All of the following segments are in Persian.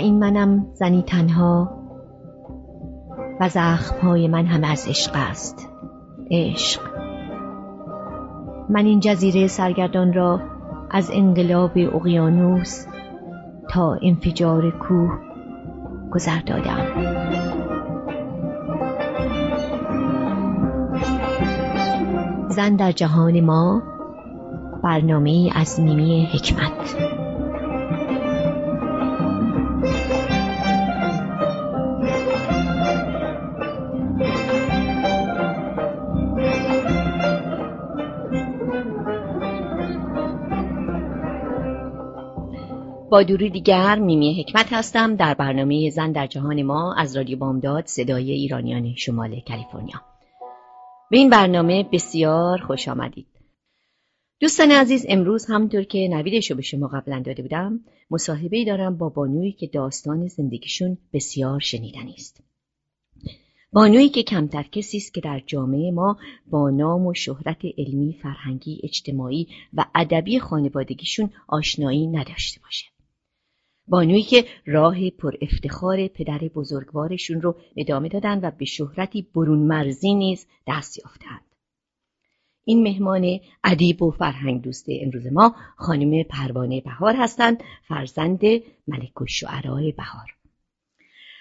این منم زنی تنها و زخمهای من همه از عشق است. عشق. من این جزیره سرگردان را از انقلاب اقیانوس تا انفجار کوه گذر دادم. زن در جهان ما برنامه از نیمی حکمت. با دوری دیگر میمی حکمت هستم. در برنامه زن در جهان ما از رادیو بامداد صدای ایرانیان شمال کالیفرنیا. به این برنامه بسیار خوش آمدید. دوستان عزیز امروز همطور که نویدش رو به شما قبلا داده بودم مصاحبه دارم با بانویی که داستان زندگیشون بسیار شنیدنی است. بانویی که کمتر کسی است که در جامعه ما با نام و شهرت علمی، فرهنگی، اجتماعی و ادبی خانوادگیشون آشنایی نداشته باشه. بانویی که راه پر افتخار پدر بزرگوارشون رو ادامه دادن و به شهرتی برون مرزی نیز دست یافتند. این مهمان ادیب و فرهنگ دوست امروز ما خانم پروانه بهار هستند فرزند ملک و شعرهای بهار.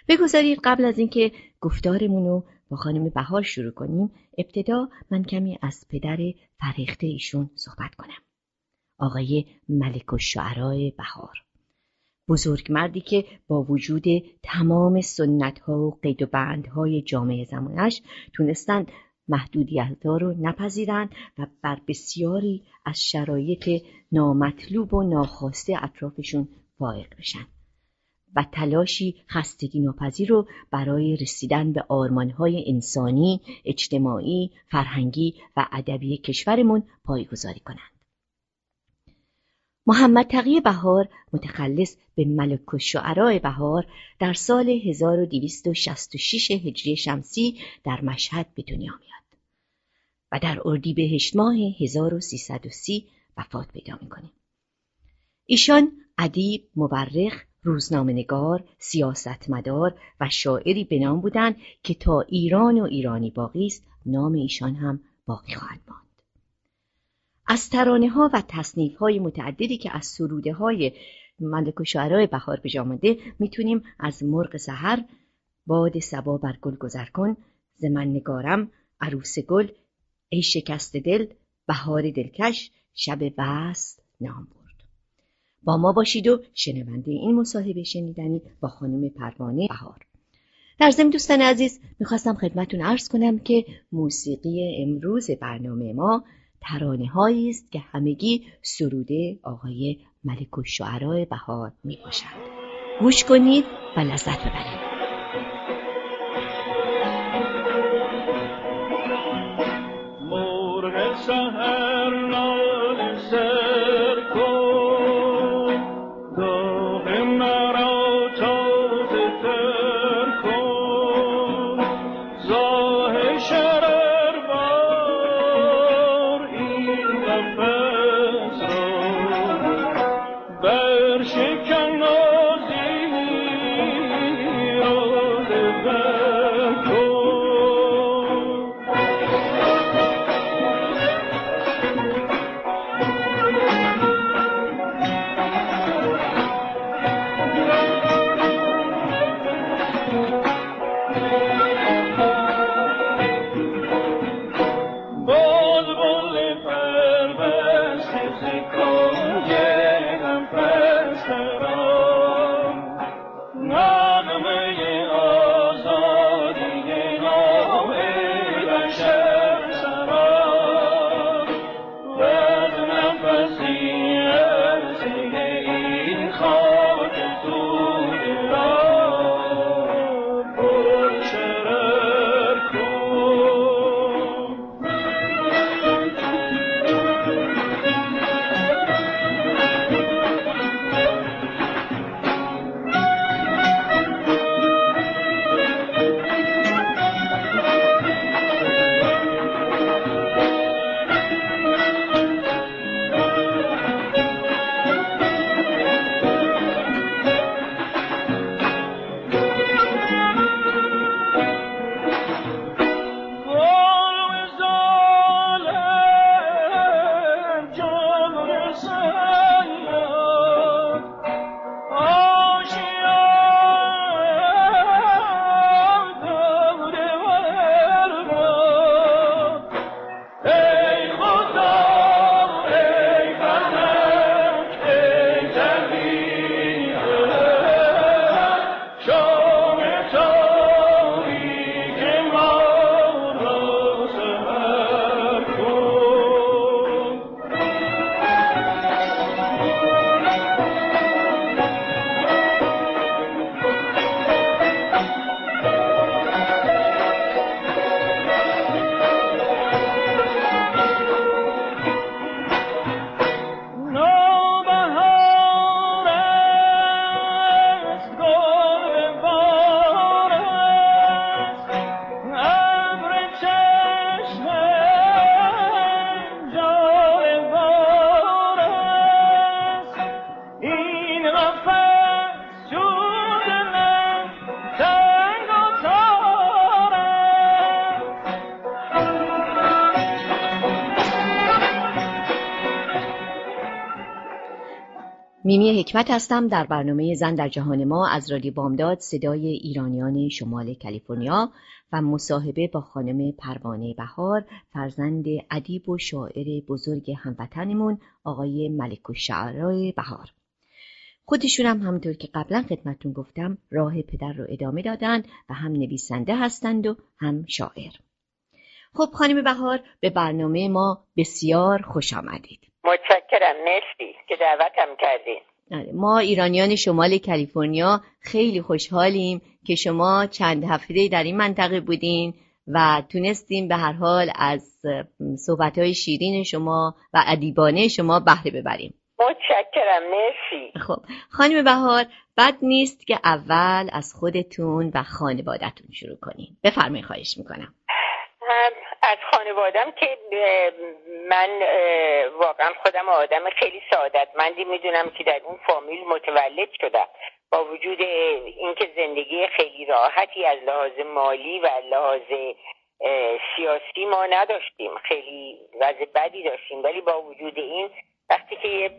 بگذارید قبل از اینکه گفتارمون رو با خانم بهار شروع کنیم ابتدا من کمی از پدر فریخته ایشون صحبت کنم. آقای ملک و شعرهای بهار. بزرگ مردی که با وجود تمام سنت ها و قید و بندهای جامعه زمانش تونستند محدودیت ها رو نپذیرند و بر بسیاری از شرایط نامطلوب و ناخواسته اطرافشون فائق بشن و تلاشی خستگی ناپذیر رو برای رسیدن به آرمانهای انسانی، اجتماعی، فرهنگی و ادبی کشورمون پایگذاری کنند. محمد تقی بهار متخلص به ملک و شعراء بهار در سال 1266 هجری شمسی در مشهد به دنیا میاد و در اردیبهشت ماه 1330 وفات پیدا می‌کنه. ایشان ادیب، مورخ، روزنامهنگار، سیاستمدار و شاعری به نام بودند که تا ایران و ایرانی باقی است نام ایشان هم باقی خواهد ماند. از ترانه ها و تصنیف های متعددی که از سروده های ملک و شعرهای بهار به جامده می‌تونیم از مرغ سحر باد سبا بر گل گذر کن زمن نگارم عروس گل ای شکست دل بهار دلکش شب وصل نام برد. با ما باشید و شنونده این مصاحبه شنیدنی با خانم پروانه بهار. در ضمن دوستان عزیز می‌خواستم خدمتون عرض کنم که موسیقی امروز برنامه ما ترانه است که همگی سروده آقای ملک و بهار می باشند. گوش کنید و لذت ببرید. میمی حکمت هستم در برنامه زن در جهان ما از رادیو بامداد صدای ایرانیان شمال کالیفرنیا و مصاحبه با خانم پروانه بهار فرزند ادیب و شاعر بزرگ هموطنمون آقای ملک الشعرای بهار. خودشون هم همونطور که قبلا خدمتون گفتم راه پدر رو ادامه دادن و هم نویسنده هستند و هم شاعر. خب خانم بهار به برنامه ما بسیار خوش آمدید. متشکرم. مرسی که دعوتم کردین. آره، ما ایرانیان شمال کالیفرنیا خیلی خوشحالیم که شما چند هفته در این منطقه بودین و تونستیم به هر حال از صحبت شیرین شما و ادیبانه شما بهره ببریم. متشکرم. مرسی. خب خانم بهار بد نیست که اول از خودتون و خانوادتون شروع کنیم بفرمایید خواهش می‌کنم. از خانوادم که من واقعا خودم آدم خیلی سعادتمندی می‌دونم که در اون فامیل متولد شدم. با وجود اینکه زندگی خیلی راحتی از لحاظ مالی و لحاظ سیاسی ما نداشتیم. خیلی وضع بدی داشتیم. ولی با وجود این وقتی که یه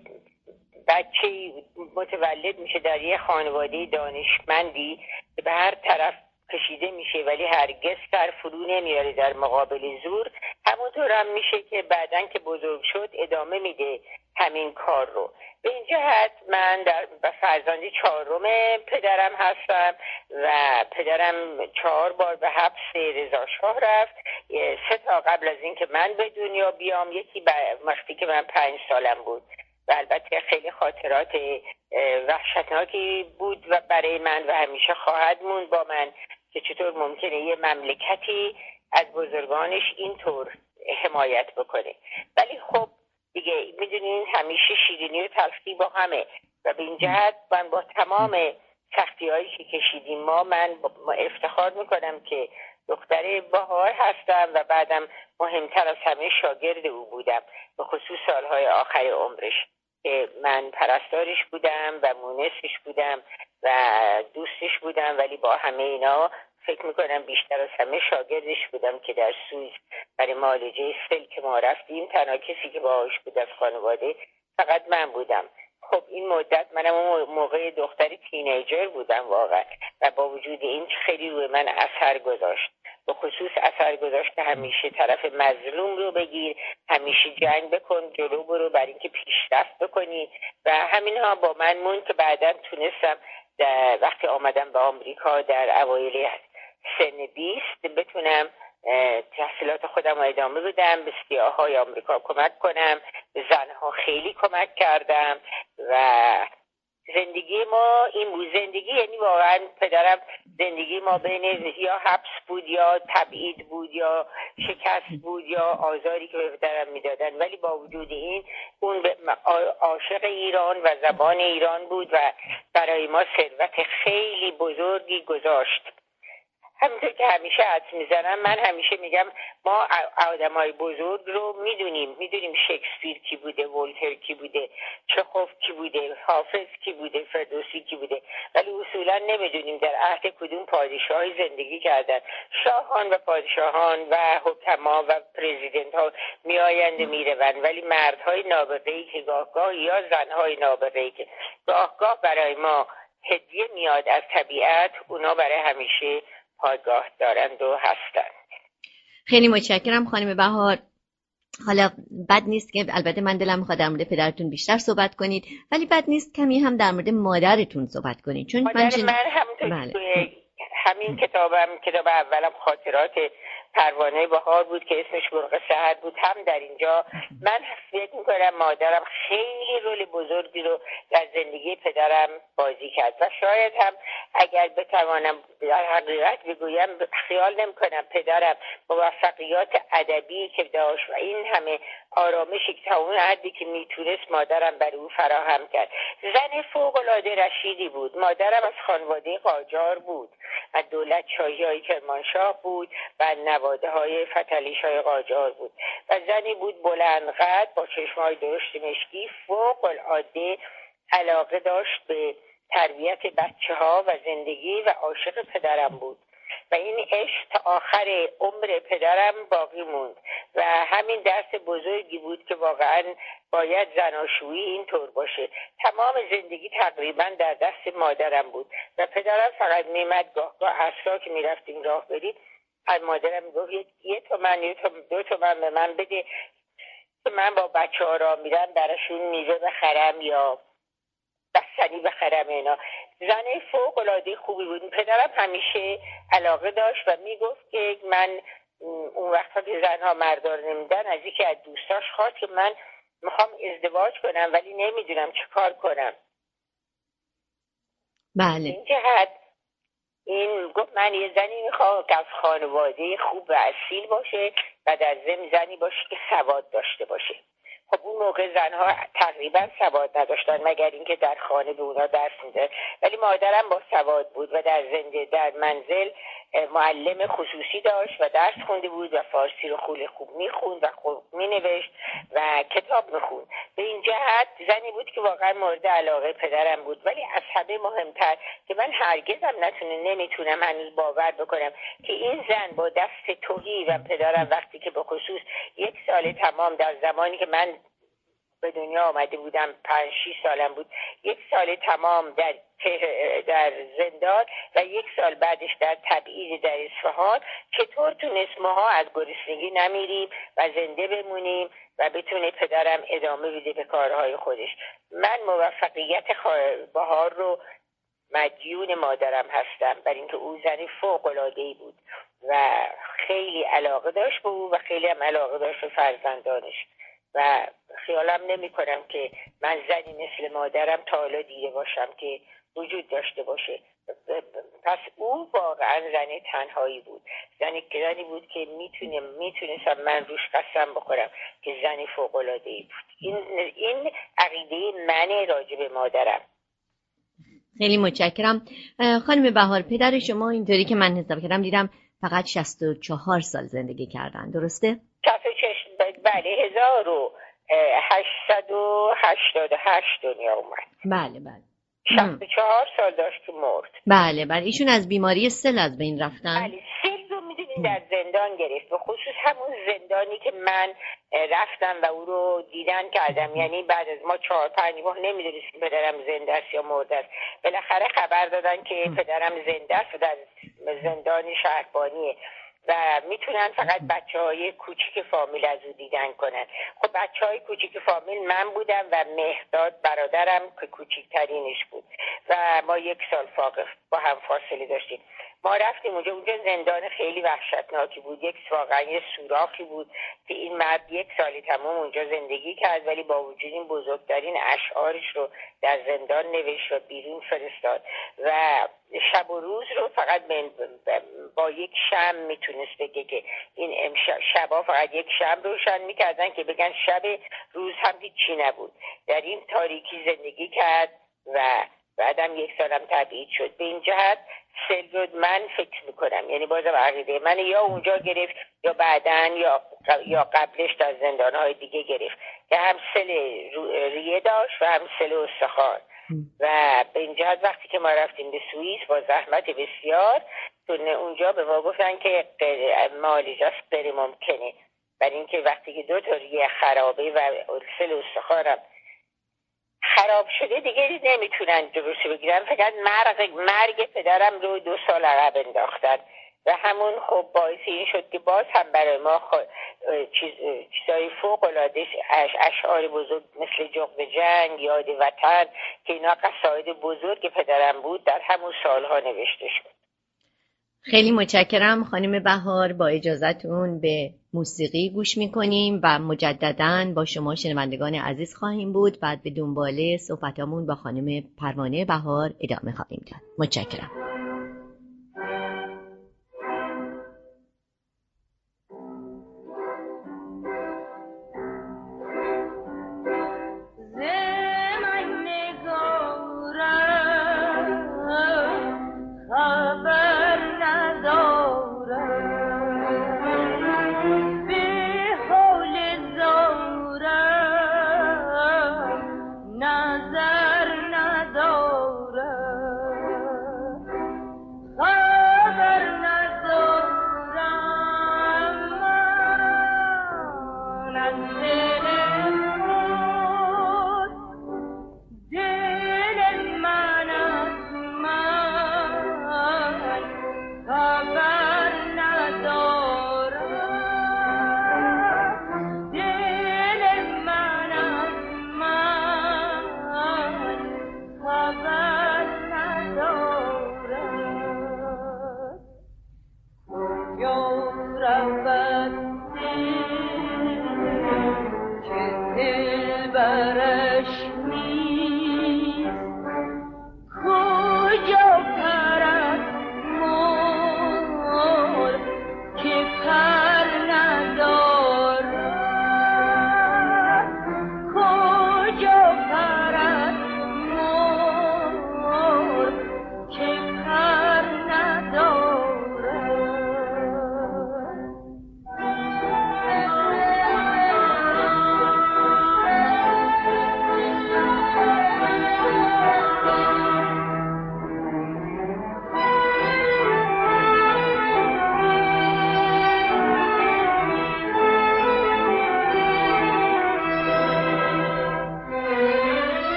بچه متولد میشه در یه خانواده دانشمندی به هر طرف کشیده میشه ولی هرگز سر فرو نمیاره در مقابل زور. همونطور هم میشه که بعدا که بزرگ شد ادامه میده همین کار رو. به این جهت من در فرزندی چهارم پدرم هستم و پدرم چهار بار به حبس رضا شاه رفت. سه تا قبل از اینکه من به دنیا بیام یکی وقتی که من پنج سالم بود. و البته خیلی خاطرات وحشتناکی بود و برای من و همیشه خواهد موند با من. که چطور ممکنه یه مملکتی از بزرگانش اینطور حمایت بکنه. ولی خب دیگه می‌دونین همیشه شیرینی و تلخی با همه و به این جهت من با تمام سختی هایی که کشیدیم ما من افتخار می‌کنم که دختر بهار هستم و بعدم مهمتر از همه شاگرد او بودم به خصوص سالهای آخر عمرش. که من پرستارش بودم و مونسش بودم و دوستش بودم ولی با همه اینا فکر می‌کنم بیشتر از همه شاگردش بودم که در سویز برای معالجه سل که ما رفتیم. تنها کسی که باهاش بود از خانواده فقط من بودم. خب این مدت منم اون موقع دختری تینیجر بودم واقعا. و با وجود این خیلی روی من اثر گذاشت. به خصوص اثر گذاشت که همیشه طرف مظلوم رو بگیر همیشه جنگ بکن جلو برو برای اینکه پیشرفت بکنی. و همین ها با من مون که بعدا تونستم وقتی آمدم به آمریکا در اوایل سن بیست بتونم تحصیلات خودم رو ادامه بدم به سیاه های آمریکا کمک کنم به زنها خیلی کمک کردم و زندگی ما این زندگی یعنی واقعا پدرم زندگی ما بین یا حبس بود یا تبعید بود یا شکست بود یا آزاری که به پدرم می‌دادن. ولی با وجود این اون عاشق ایران و زبان ایران بود و برای ما ثروت خیلی بزرگی گذاشت. همینطور که همیشه حد می‌زنم من همیشه میگم ما آدم های بزرگ رو می‌دونیم. می‌دونیم شکسپیر کی بوده ولتر کی بوده چخوف کی بوده حافظ کی بوده فردوسی کی بوده. ولی اصولا نمی‌دونیم در عهد کدوم پادشاهی زندگی کردن. شاهان و پادشاهان و حکما و پرزیدنت ها میآیند می‌روند. ولی مردهای نابغه ای که گاهگاه یا زنهای نابغه ای که گاهگاه برای ما هدیه میاد از طبیعت اونا برای همیشه پایگاه دارند و هستند. خیلی متشکرم خانم بهار. حالا بد نیست که البته من دلم می‌خواد در مورد پدرتون بیشتر صحبت کنید ولی بد نیست کمی هم در مورد مادرتون صحبت کنید. چون مادر من, من بله. همین کتابم کتاب اولم خاطرات پروانه بهار بود که اسمش مرغ سهر بود. هم در اینجا. من فکر می‌کنم مادرم خیلی رول بزرگی رو در زندگی پدرم بازی کرد. و شاید هم اگر بتوانم در حقیقت بگویم خیال نمی‌کنم پدرم موفقیات ادبی که داشت و این همه آرامشی که تا اون حدی که می‌تونست مادرم بر او فراهم کرد. زن فوق العاده رشیدی بود. مادرم از خانواده قاجار بود و دولت شاهی های کرمانشاه بود و نواده های فتلیش های قاجار بود. و زنی بود بلند قد با چشم های درشت مشکی فوق العاده علاقه داشت به تربیت بچه ها و زندگی و عاشق پدرم بود. و این عشق تا آخر عمر پدرم باقی موند. و همین درس بزرگی بود که واقعا باید زناشویی اینطور باشه. تمام زندگی تقریبا در دست مادرم بود. و پدرم فقط میمد گاه گاه اصلا که می‌رفتیم راه برید از مادرم می‌گفت یه تومن یه دو تومن به من بده که من با بچه ها را میرم براشون میوه بخرم یا بستنی بخرم اینا. زن فوق العاده خوبی بود. پدرم همیشه علاقه داشت و می‌گفت که من اون وقتا که زنها مردار نمیدن از یکی از دوستاش خواست که من می‌خوام ازدواج کنم ولی نمی‌دونم چه کار کنم. بله. این جهت این گفت من یه زنی می‌خوام که از خانواده خوب و اصیل باشه و در ضمن زنی باشه که سواد داشته باشه. خب اون موقع زنها تقریبا سواد نداشتن مگر اینکه در خانه به اونا درس میده ولی مادرم با سواد بود و در زنده در منزل معلم خصوصی داشت و درس خونده بود و فارسی رو خوب خوب می‌خوند و خوب مینوشت و کتاب می‌خوند. به این جهت زنی بود که واقعا مورد علاقه پدرم بود. ولی از همه مهمتر که من هرگزم نتونه نمی‌تونم هنوز باور بکنم که این زن با دست توهی و پدرم وقتی که به خصوص یک سال تمام در زمانی که من به دنیا آمده بودم پنج شیش سالم بود. یک سال تمام در در زندان و یک سال بعدش در تبعید در اصفهان چطور تونست ماها از گرسنگی نمیریم و زنده بمونیم و بتونه پدرم ادامه بده به کارهای خودش. من موفقیت بهار رو مدیون مادرم هستم. بر اینکه او زنی فوق العاده بود و خیلی علاقه داشت به او و خیلی هم علاقه داشت به فرزندانش. و خیالم نمی کنم که من زنی مثل مادرم تا حالا دیده باشم که وجود داشته باشه. پس او واقعا زن تنهایی بود. زنی زنی بود که می‌تونه می‌تونستم من روش قسم بخورم که زنی فوق العاده ای بود. این این عقیده من راجع به مادرم. خیلی متشکرم. خانم بهار پدر شما اینطوری که من حساب کردم دیدم فقط 64 سال زندگی کردن. درسته؟ بله هزار و هشتصد و هشتاد هشت دنیا اومد. بله بله. شست چهار سال داشت که مرد. بله بله. ایشون از بیماری سل از بین رفتن. بله سل رو می‌دونین در زندان گرفت. به خصوص همون زندانی که من رفتم و او رو دیدن کردم. یعنی بعد از ما چهار پنج ماه نمی‌دونستیم پدرم زنده است یا مرده است. بالاخره خبر دادن که پدرم زنده است و در زندان شهربانیه. و می‌تونن فقط بچه های کوچیک فامیل از او دیدن کنن. خب بچه های کوچیک فامیل من بودم و مهداد برادرم که کوچیکترینش بود. و ما یک سال فاقف با هم فاصله داشتیم. ما رفتیم اونجا. اونجا زندان خیلی وحشتناکی بود. یک واقعا یه سوراخی بود که این مرد یک سالی تمام اونجا زندگی کرد ولی با وجود این بزرگترین اشعارش رو در زندان نوشت و بیرون فرستاد. و شب و روز رو فقط با یک شم می‌تونست بگه که این شبا فقط یک شم روشن می‌کردن که بگن شب روز هم هیچی نبود. در این تاریکی زندگی کرد و بعدم یک سالم تبعید شد. به این جهت سلود من فکر می‌کنم یعنی بازم عقیده من یا اونجا گرفت یا بعدا یا یا قبلش در زندان های دیگه گرفت. که هم سل ریه داشت و هم سل استخوان. و به این جهت وقتی که ما رفتیم به سوئیس با زحمت بسیار اونجا به ما گفتن که مالیجاست غیر ممکنه. برای اینکه وقتی که دو تا ریه خرابه و سل استخوانم خراب شده دیگه نمی‌تونن درست بگیرن. فقط مرگ مرگ پدرم رو دو سال عقب انداختن. و همون خب باعث این شد که باز هم برای ما خ... چیز... چیزای فوق العاده اشعار بزرگ مثل جغد جنگ یاد وطن که اینا قصاید بزرگ پدرم بود در همون سالها نوشته شد. خیلی متشکرم خانم بهار با اجازتون به موسیقی گوش می‌کنیم و مجددا با شما شنوندگان عزیز خواهیم بود. بعد به دنباله صحبتامون با خانم پروانه بهار ادامه خواهیم داد. متشکرم.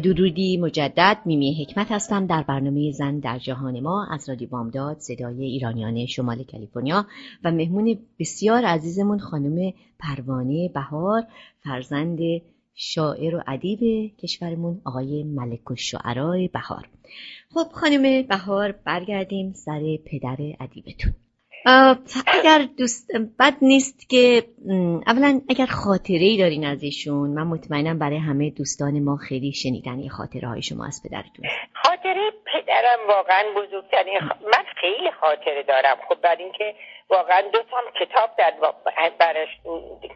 درودی مجدد میمی حکمت هستم. در برنامه زن در جهان ما از رادیو بامداد صدای ایرانیان شمال کالیفرنیا و مهمون بسیار عزیزمون خانم پروانه بهار فرزند شاعر و ادیب کشورمون آقای ملک و شعرای بهار. خب خانم بهار برگردیم سر پدر ادیبتون. اگر دوست بد نیست که اولا اگر خاطره ای دارین از ایشون من مطمئنم برای همه دوستان ما خیلی شنیدن خاطره های شما از پدرتون. خاطره پدرم واقعا بزرگترین من خیلی خاطره دارم. خب برای اینکه واقعا دو تا کتاب در برش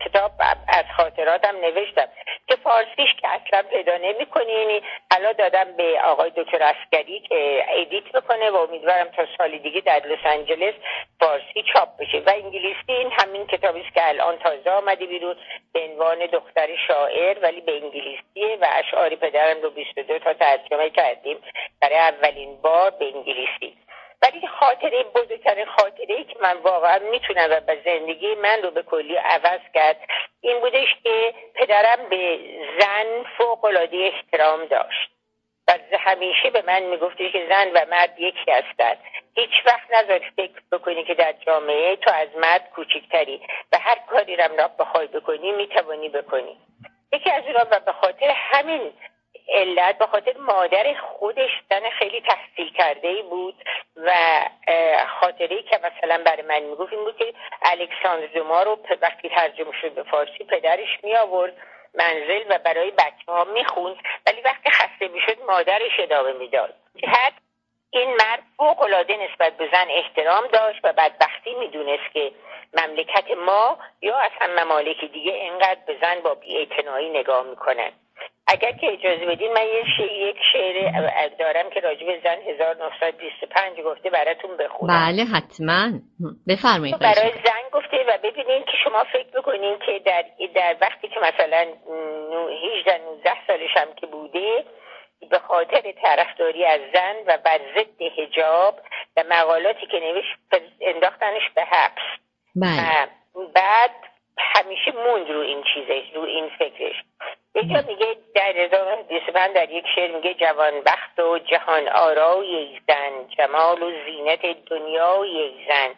کتاب از خاطراتم نوشتم که فارسیش که اصلا پیدا نمی‌کنی یعنی الان دادم به آقای دکتر عسکری که edit بکنه و امیدوارم تا سال دیگه در لس آنجلس فارسی چاپ بشه. و انگلیسی این همین کتابی که الان تازه آمده بیرون به عنوان دختر شاعر ولی به انگلیسیه و اشعار پدرم رو 22 تا ترجمه کردیم. برای اولین بار به انگلیسی. ولی خاطره بزرگترین خاطره ای که من واقعا می‌تونم و به زندگی من رو به کلی عوض کرد این بودش که پدرم به زن فوق احترام داشت. و همیشه به من می‌گفته که زن و مرد یکی هستند هیچ وقت نذار فکر بکنی که در جامعه تو از مرد کوچکتری و هر کاری رم را بخوای بکنی می‌توانی بکنی. یکی از اونها و به خاطر همین علت به خاطر مادر خودش زن خیلی تحصیل کرده ای بود و خاطره که مثلا برای من می‌گفت این بود که الکساندر دوما رو وقتی ترجمه شد به فارسی پدرش می آورد منزل و برای بچه ها می‌خوند ولی وقتی خسته می‌شد مادرش ادامه می‌داد. هر این مرد فوق العاده نسبت به زن احترام داشت و بدبختی می‌دونست که مملکت ما یا اصلا ممالک دیگه اینقدر به زن با بیاعتنایی نگاه می‌کنن اگر که اجازه بدین من یه شعر یک شعر دارم که راجب زن 1925 گفته براتون بخونم. بله حتما. بفرمایید برای زن گفته و ببینین که شما فکر بکنین که در, در وقتی که مثلا 18 19 سالشم که بوده به خاطر طرفداری از زن و بر ضد حجاب و مقالاتی که نوشت انداختنش به حبس. بله. بعد همیشه موند رو این چیزش رو این 1925 در یک شعر میگه جوان بخت و جهان آرای زن جمال و زینت دنیای زن.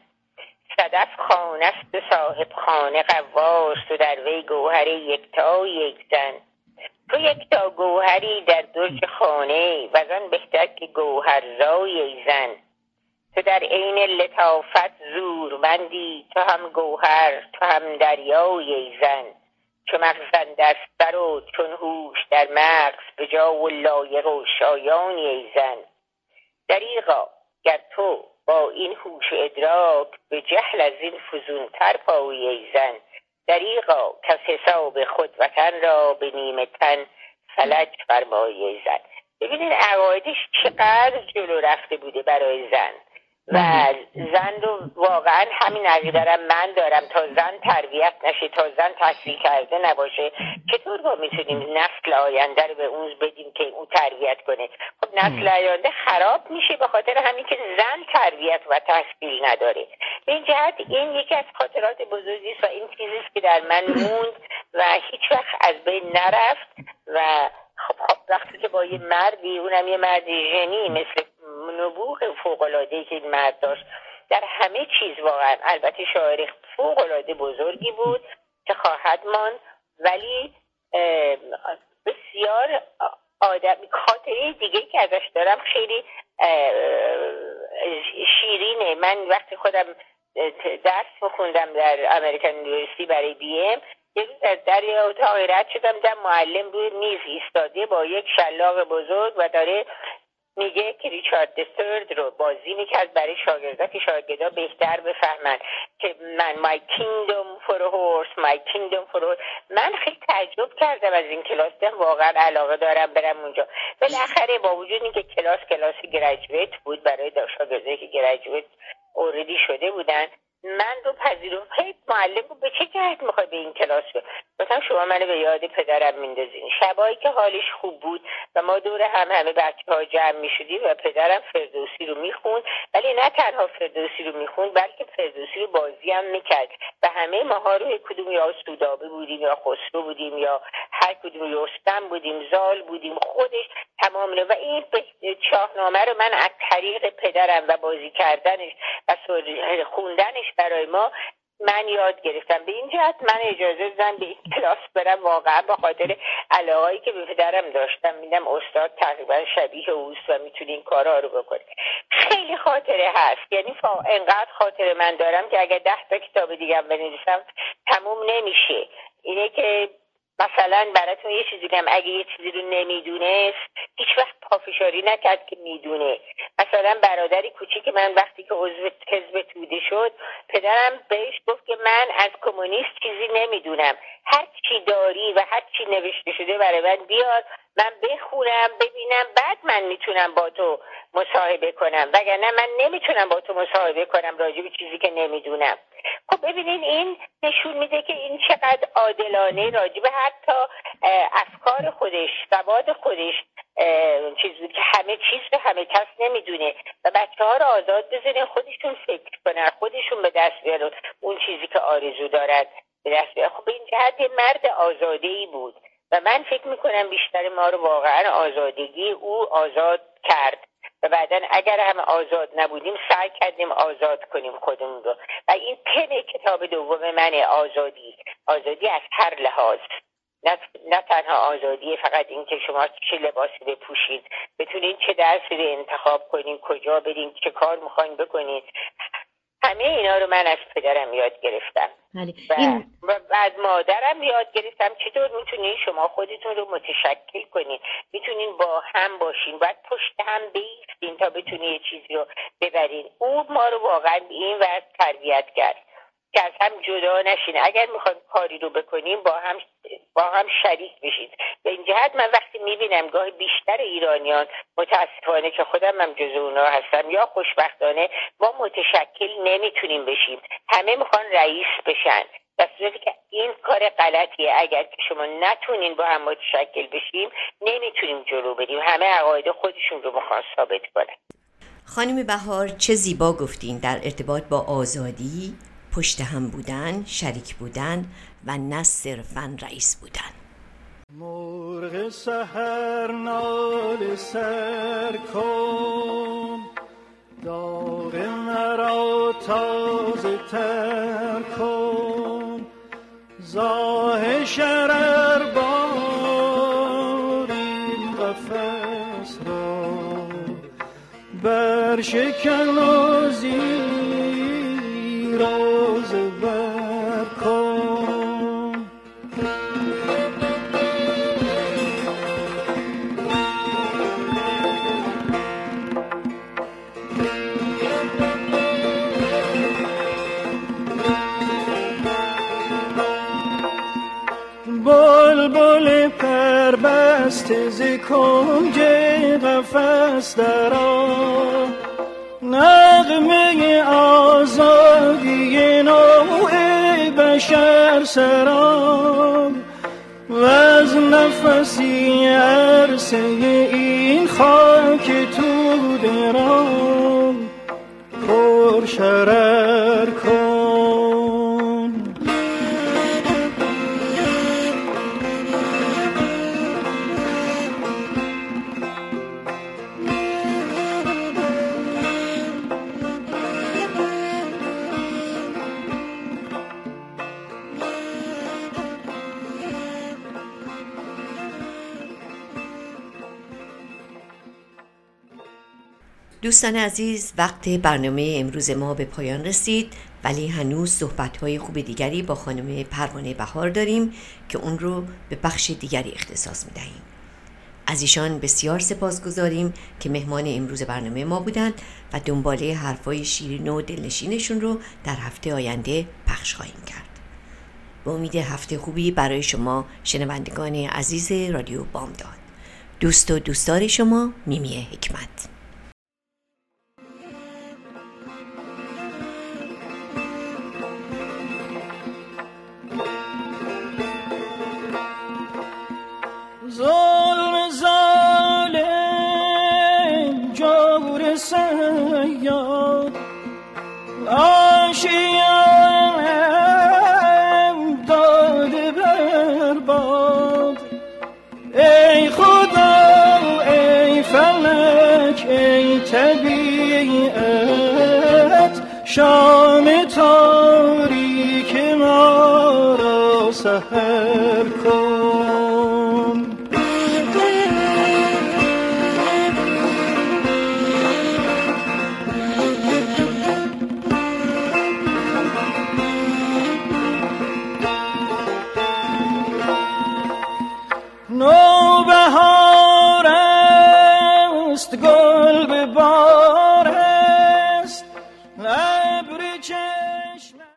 صدف خانه است صاحب خانه قواست و در وی گوهر یکتا یک زن. تو یکتا گوهری در درج خانه و زن بهتر که گوهرزای زن. تو در عین لطافت زورمندی تو هم گوهر تو هم دریای زن. چو مغزن در سر و چون هوش در مغز به جا و لایق و شایانی ای زن. دریغا گر تو با این هوش ادراک به جهل از این فزونتر پایی ای زن. دریغا کس حساب خود وطن را به نیمه تن فلج فرمایی ای زن. ببینید عقایدش چقدر جلو رفته بوده برای زن. و زن رو واقعا همین عقیده من دارم. تا زن تربیت نشه تا زن تحصیل کرده نباشه چطور ما می‌تونیم نسل آینده رو به اون بدیم که او تربیت کنه؟ خب نسل آینده خراب میشه به خاطر همین که زن تربیت و تحصیل نداره. به این جهت این یکی از خاطرات بزرگی است و این چیزی که در من موند و هیچ وقت از بین نرفت و خب, خب وقتی که با یه مردی اونم یه مردی ژنی مثل نبوغ فوقلادهی که این مرد داشت. در همه چیز واقعا البته شاعر فوقلاده بزرگی بود که خواهد ماند ولی بسیار آدم خاطره دیگه که ازش دارم خیلی شیرینه. من وقتی خودم درس بخوندم در American University برای BA م در یه اتاق رد شدم در معلم روی میز ایستاده با یک شلاق بزرگ و داره میگه که Richard the Third رو بازی می‌کرد برای شاگردا که شاگردا بهتر بفهمن که من for a horse my kingdom for a من خیلی تعجب کردم از این کلاس واقعا علاقه دارم برم اونجا. بالاخره با وجود اینکه کلاس کلاس گریجویت بود برای شاگردایی که گریجویت اوردی شده بودن من رو پذیرفت معلم به چه جهت می‌خوای به این کلاس مثلا شما منو به یاد پدرم میندازین. شبایی که حالش خوب بود و ما دور هم همه بچه ها جمع می‌شدیم و پدرم فردوسی رو می‌خوند. ولی نه تنها فردوسی رو می‌خوند بلکه فردوسی رو بازی هم می‌کرد. و همه ماها رو کدوم یا سودابه بودیم یا خسرو بودیم یا هر کدوم رستم بودیم زال بودیم خودش تمام و این شاهنامه رو من از طریق پدرم و بازی کردنش و خوندنش برای ما من یاد گرفتم. به این جهت من اجازه زن به این کلاس برم واقعا به خاطر علاقایی که به پدرم داشتم. میدم استاد تقریبا شبیه اوست و می‌تونی این کارها رو بکنه. خیلی خاطره هست. یعنی فا... انقدر خاطره من دارم که اگر ده تا کتاب دیگه بنویسم تموم نمیشه. اینه که مثلا براتون یه چیزی دیم اگه یه چیزی رو نمی‌دونست هیچ وقت پافشاری نکرد که می‌دونه. مثلا برادری کوچیک من وقتی که عضو حزب توده شد پدرم بهش گفت که من از کمونیست چیزی نمی‌دونم. هر چی داری و هر چی نوشته شده برای من بیار. من بخونم ببینم بعد من می‌تونم با تو مصاحبه کنم. وگرنه من نمی‌تونم با تو مصاحبه کنم راجع به چیزی که نمی‌دونم. خب ببینین این نشون میده که این چقدر عادلانه راجع به حتی افکار خودش سواد خودش چیزی که همه چیز به همه کس نمی‌دونه. و بچه ها رو آزاد بذارین خودشون فکر کنن خودشون به دست بیارن اون چیزی که آرزو دارد به دست بیارن. خب این جهت مرد آزاده ای بود. و من فکر می‌کنم بیشتر ما رو واقعا آزادگی او آزاد کرد. و بعدا اگر هم آزاد نبودیم سعی کردیم آزاد کنیم خودمون رو. و این تم کتاب دوم منه آزادی. آزادی از هر لحاظ. نه, تنها آزادی فقط اینکه شما چه لباسی بپوشید. بتونید چه درسی رو انتخاب کنید کجا برین چه کار می‌خواین بکنید همه اینا رو من از پدرم یاد گرفتم. بله. و بعد مادرم یاد گرفتم. چطور می‌تونید شما خودتون رو متشکل کنید می‌تونین با هم باشین. باید پشت هم بیستین تا بتونید یه چیزی رو ببرین. او ما رو واقعا این وقت تربیت کرد. که از هم جدا نشین. اگر می‌خوایم کاری رو بکنیم با هم با هم شریک بشید. به این جهت من وقتی می‌بینم گاه بیشتر ایرانیان متاسفانه که خودم هم جز اونا هستم یا خوشبختانه ما متشکل نمی‌تونیم بشیم. همه می‌خوان رئیس بشن. در که این کار غلطیه. اگر که شما نتونین با هم متشکل بشیم نمی‌تونیم جلو بریم. همه عقاید خودشون رو می‌خوان ثابت کنن. خانم بهار چه زیبا گفتین در ارتباط با آزادی؟ پشت هم بودن شریک بودن و نه صرفا رئیس بودن. مرغ سهر نال سر کن داغ مرا تازه تر کن. زاه شرر بار این قفص را بر شکن و دست ز کنج درا نغمه آزادی نوع بشر سرام و از نفسی عرصه این خاک تو درام. پر شرر دوستان عزیز وقت برنامه امروز ما به پایان رسید ولی هنوز صحبت های خوب دیگری با خانم پروانه بهار داریم که اون رو به بخش دیگری اختصاص می دهیم از ایشان بسیار سپاس گذاریم که مهمان امروز برنامه ما بودند و دنباله حرفای شیرین و دلنشینشون رو در هفته آینده پخش خواهیم کرد. با امید هفته خوبی برای شما شنوندگان عزیز رادیو بامداد. دوست و دوستدار شما میمی حکمت.